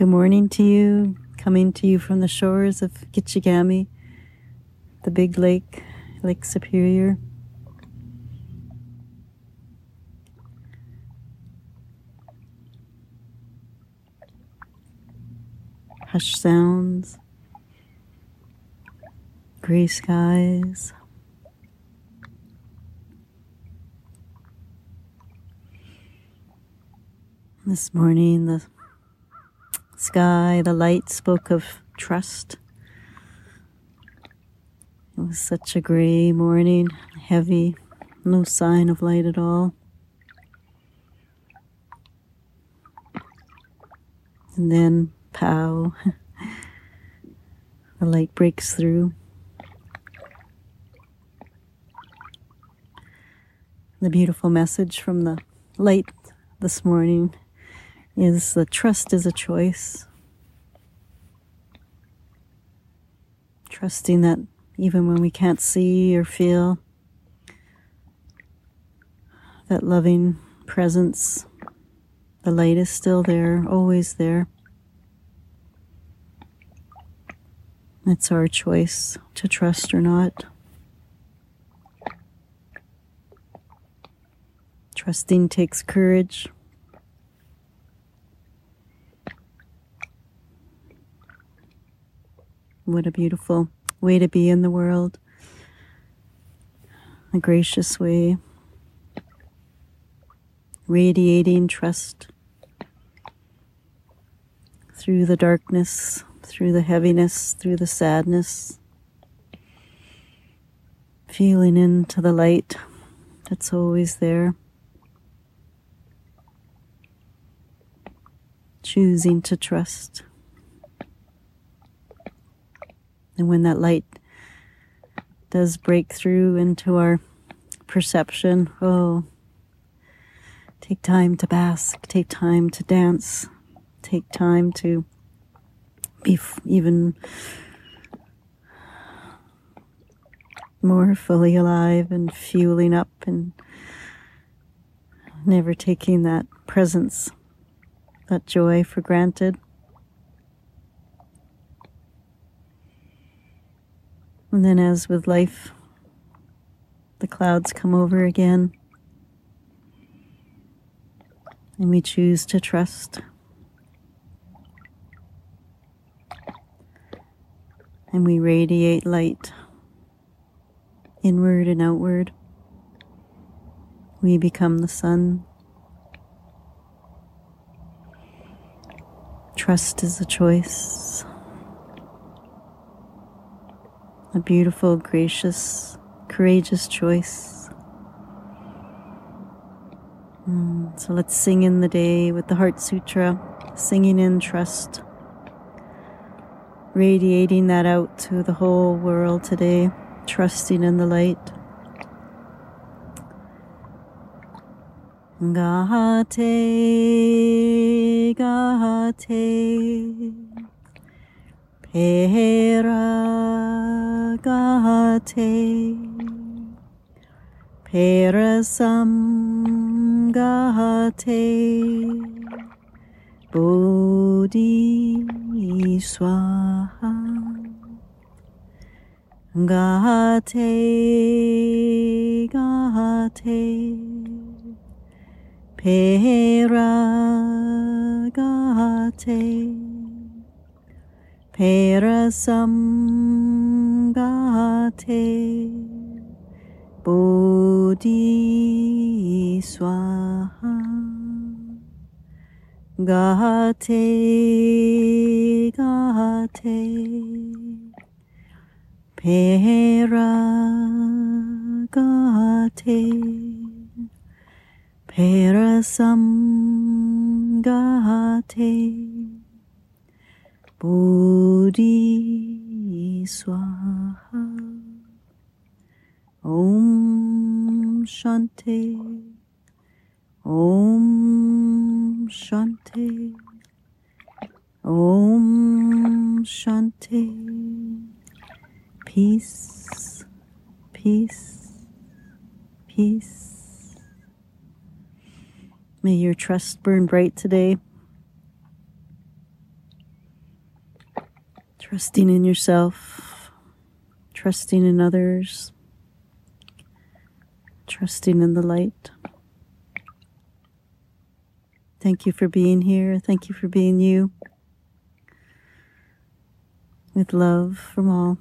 Good morning to you, coming to you from the shores of Gitchigami, the big lake, Lake Superior. Hush sounds, gray skies. This morning, the sky, the light spoke of trust. It was such a gray morning, heavy, no sign of light at all. And then, pow, the light breaks through. The beautiful message from the light this morning is that trust is a choice. Trusting that even when we can't see or feel, that loving presence, the light is still there, always there. It's our choice to trust or not. Trusting takes courage. What a beautiful way to be in the world. A gracious way. Radiating trust through the darkness, through the heaviness, through the sadness. Feeling into the light that's always there. Choosing to trust. And when that light does break through into our perception, oh, take time to bask, take time to dance, take time to be even more fully alive and fueling up and never taking that presence, that joy for granted. And then, as with life, the clouds come over again, and we choose to trust. And we radiate light inward and outward. We become the sun. Trust is a choice. A beautiful, gracious, courageous choice. Mm, so let's sing in the day with the Heart Sutra, singing in trust, radiating that out to the whole world today, trusting in the light. Gahate, Gahate. Paragate Parasamgate Bodhi Swaha Gate Gate Paragate Parasamgate Bodhi Swaha Gate Gate Paragate Parasamgate Bodhi Swaha Om Shanti. Om Shanti. Om Shanti. Peace, peace, peace. May your trust burn bright today. Trusting in yourself, trusting in others, trusting in the light. Thank you for being here. Thank you for being you. With love from all.